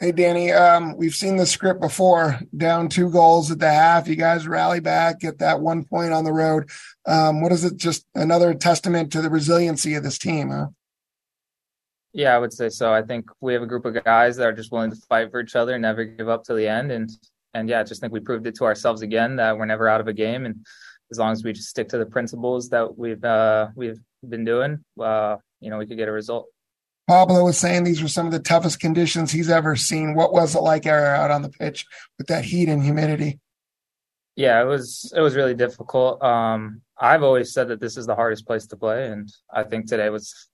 Hey, Danny, um, we've seen the script before. Down two goals at the half. You guys rally back, get that one point on the road. Um, what is it? Just another testament to the resiliency of this team, huh? Yeah, I would say so. I think we have a group of guys that are just willing to fight for each other, never give up to the end. And, and yeah, I just think we proved it to ourselves again that we're never out of a game. And as long as we just stick to the principles that we've, uh, we've been doing, uh, you know, we could get a result. Pablo was saying these were some of the toughest conditions he's ever seen. What was it like out on the pitch with that heat and humidity? Yeah, it was it was really difficult. Um, I've always said that this is the hardest place to play, and I think today was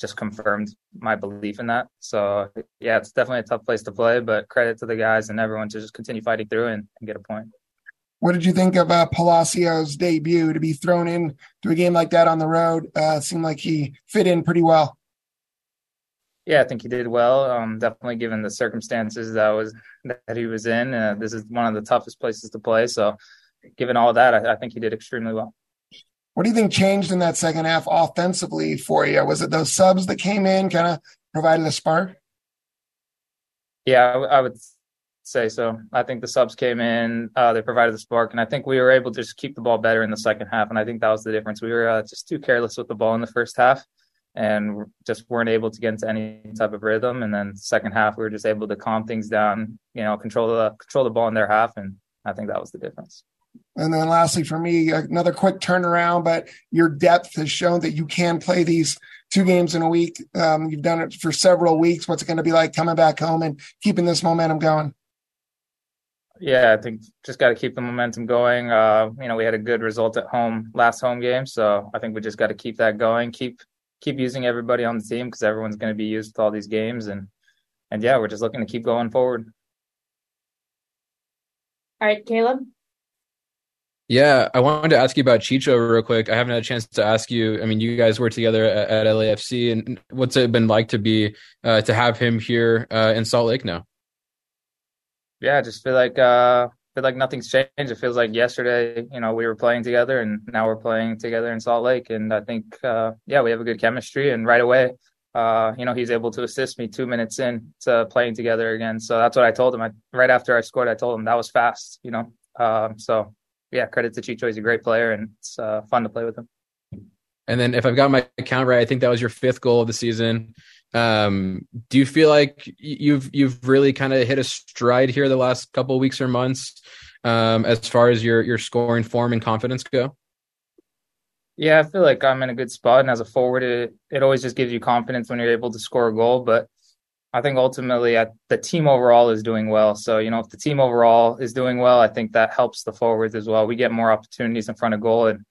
just confirmed my belief in that. So yeah, it's definitely a tough place to play, but credit to the guys and everyone to just continue fighting through and, and get a point. What did you think of uh, Palacios' debut to be thrown in to a game like that on the road? Uh, seemed like he fit in pretty well. Yeah, I think he did well. Um, definitely given the circumstances that was that he was in. Uh, this is one of the toughest places to play. So, given all that, I, I, think he did extremely well. What do you think changed in that second half offensively for you? Was it those subs that came in, kind of provided a spark? Yeah, I, I, would say so. I think the subs came in, uh, they provided the spark, and I think we were able to just keep the ball better in the second half. And I think that was the difference. We were uh, just too careless with the ball in the first half and just weren't able to get into any type of rhythm. And then second half, we were just able to calm things down, you know, control the control the ball in their half, and I think that was the difference. And then lastly, for me, another quick turnaround, but your depth has shown that you can play these two games in a week. Um, you've done it for several weeks. What's it going to be like coming back home and keeping this momentum going? Yeah, I think just got to keep the momentum going. Uh, you know, we had a good result at home last home game, so I think we just got to keep that going. Keep keep using everybody on the team because everyone's going to be used with all these games and and yeah, we're just looking to keep going forward. All right, Caleb. Yeah, I wanted to ask you about Chicho real quick. I haven't had a chance to ask you. I mean, you guys were together at, at LAFC, and what's it been like to be uh, to have him here uh, in Salt Lake now? Yeah, I just feel like uh, feel like nothing's changed. It feels like yesterday, you know, we were playing together and now we're playing together in Salt Lake. And I think, uh, yeah, we have a good chemistry. And right away, uh, you know, he's able to assist me two minutes in to playing together again. So that's what I told him. I, right after I scored, I told him that was fast, you know. Um, so yeah, credit to Chicho. He's a great player and it's uh, fun to play with him. And then if I've got my count right, I think that was your fifth goal of the season. Um, do you feel like you've you've really kind of hit a stride here the last couple weeks or months um, as far as your your scoring form and confidence go? Yeah, I feel like I'm in a good spot, and as a forward, it it always just gives you confidence when you're able to score a goal. But I think ultimately, I, the team overall is doing well. So you know, if the team overall is doing well, I think that helps the forwards as well. We get more opportunities in front of goal, and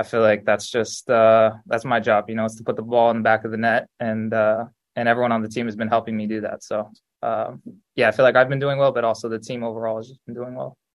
I feel like that's just uh, that's my job. You know, is to put the ball in the back of the net and uh, and everyone on the team has been helping me do that. So um, yeah, I feel like I've been doing well, but also the team overall has been doing well.